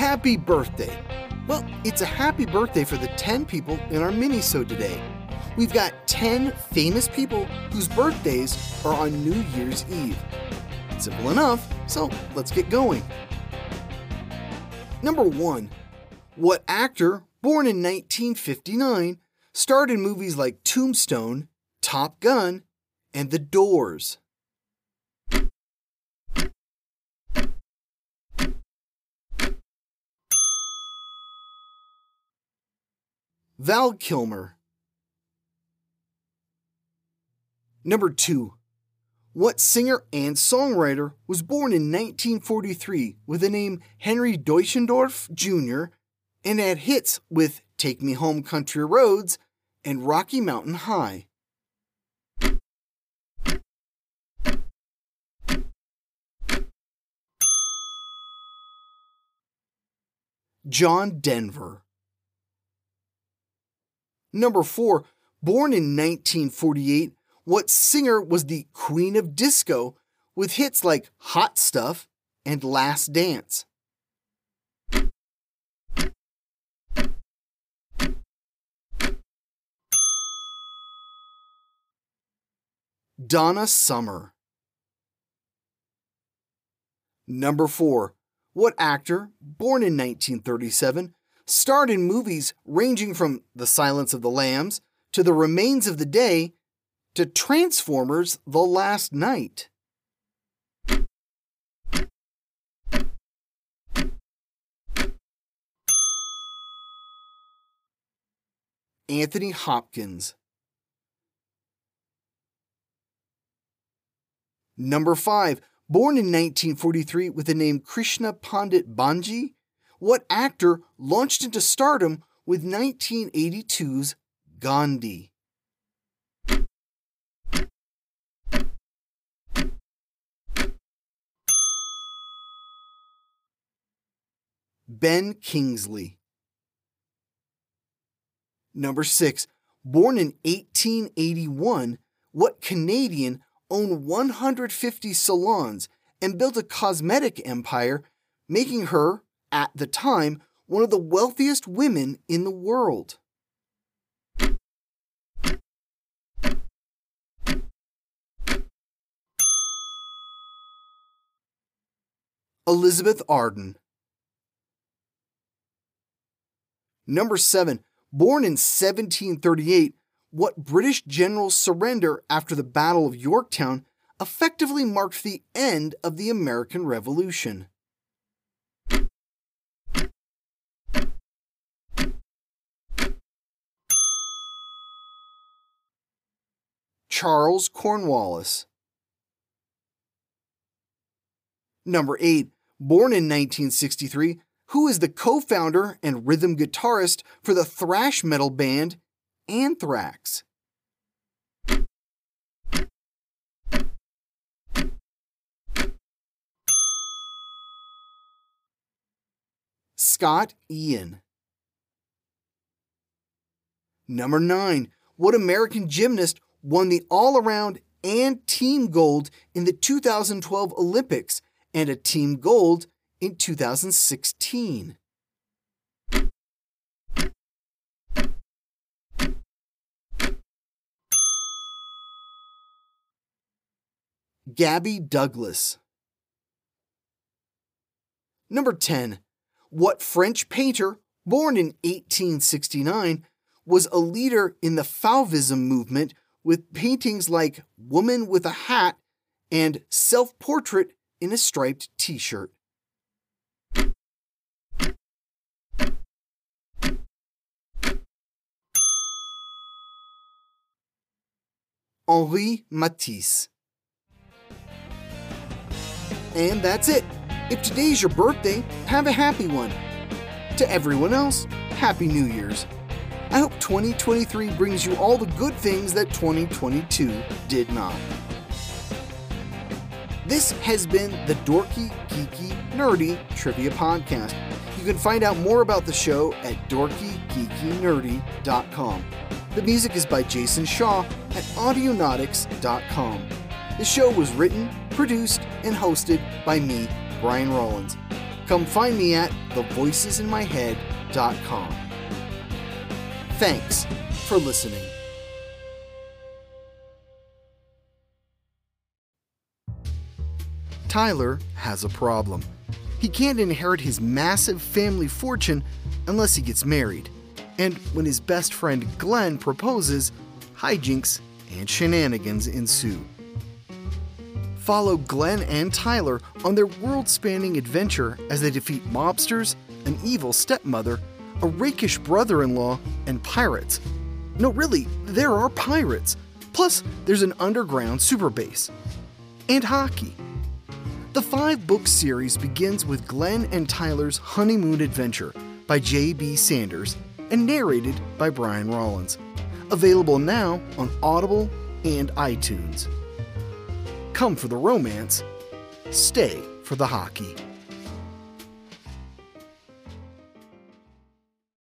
Happy birthday! Well, it's a happy birthday for the 10 people in our minisode today. We've got 10 famous people whose birthdays are on New Year's Eve. Simple enough, so let's get going. Number 1. What actor, born in 1959, starred in movies like Tombstone, Top Gun, and The Doors? Val Kilmer. Number 2. What singer and songwriter was born in 1943 with the name Henry Deutschendorf Jr. and had hits with Take Me Home Country Roads and Rocky Mountain High? John Denver. Number 4. Born in 1948, what singer was the queen of disco with hits like Hot Stuff and Last Dance? Donna Summer. Number 4. What actor, born in 1937, starred in movies ranging from The Silence of the Lambs to The Remains of the Day to Transformers The Last Knight. Anthony Hopkins. Number 5. Born in 1943 with the name Krishna Pandit Bhanji, what actor launched into stardom with 1982's Gandhi? Ben Kingsley. Number 6. Born in 1881, what Canadian owned 150 salons and built a cosmetic empire, making her, at the time, one of the wealthiest women in the world? Elizabeth Arden. Number 7. Born in 1738, what British general's surrender after the Battle of Yorktown effectively marked the end of the American Revolution? Charles Cornwallis. Number 8. Born in 1963, who is the co founder and rhythm guitarist for the thrash metal band Anthrax? Scott Ian. Number 9. What American gymnast won the all around and team gold in the 2012 Olympics and a team gold in 2016. Gabby Douglas. Number 10. What French painter, born in 1869, was a leader in the Fauvism movement with paintings like Woman with a Hat and Self Portrait in a Striped T shirt. Henri Matisse. And that's it. If today's your birthday, have a happy one. To everyone else, Happy New Year's. I hope 2023 brings you all the good things that 2022 did not. This has been the Dorky, Geeky, Nerdy Trivia Podcast. You can find out more about the show at dorkygeekynerdy.com. The music is by Jason Shaw at audionautix.com. The show was written, produced and hosted by me, Brian Rollins. Come find me at thevoicesinmyhead.com. Thanks for listening. Tyler has a problem. He can't inherit his massive family fortune unless he gets married. And when his best friend Glenn proposes, hijinks and shenanigans ensue. Follow Glenn and Tyler on their world spanning adventure as they defeat mobsters, an evil stepmother, a rakish brother in law, and pirates. No, really, there are pirates. Plus, there's an underground super base. And hockey. The five book series begins with Glenn and Tyler's honeymoon adventure by J.B. Sanders and narrated by Brian Rollins. Available now on Audible and iTunes. Come for the romance, stay for the hockey.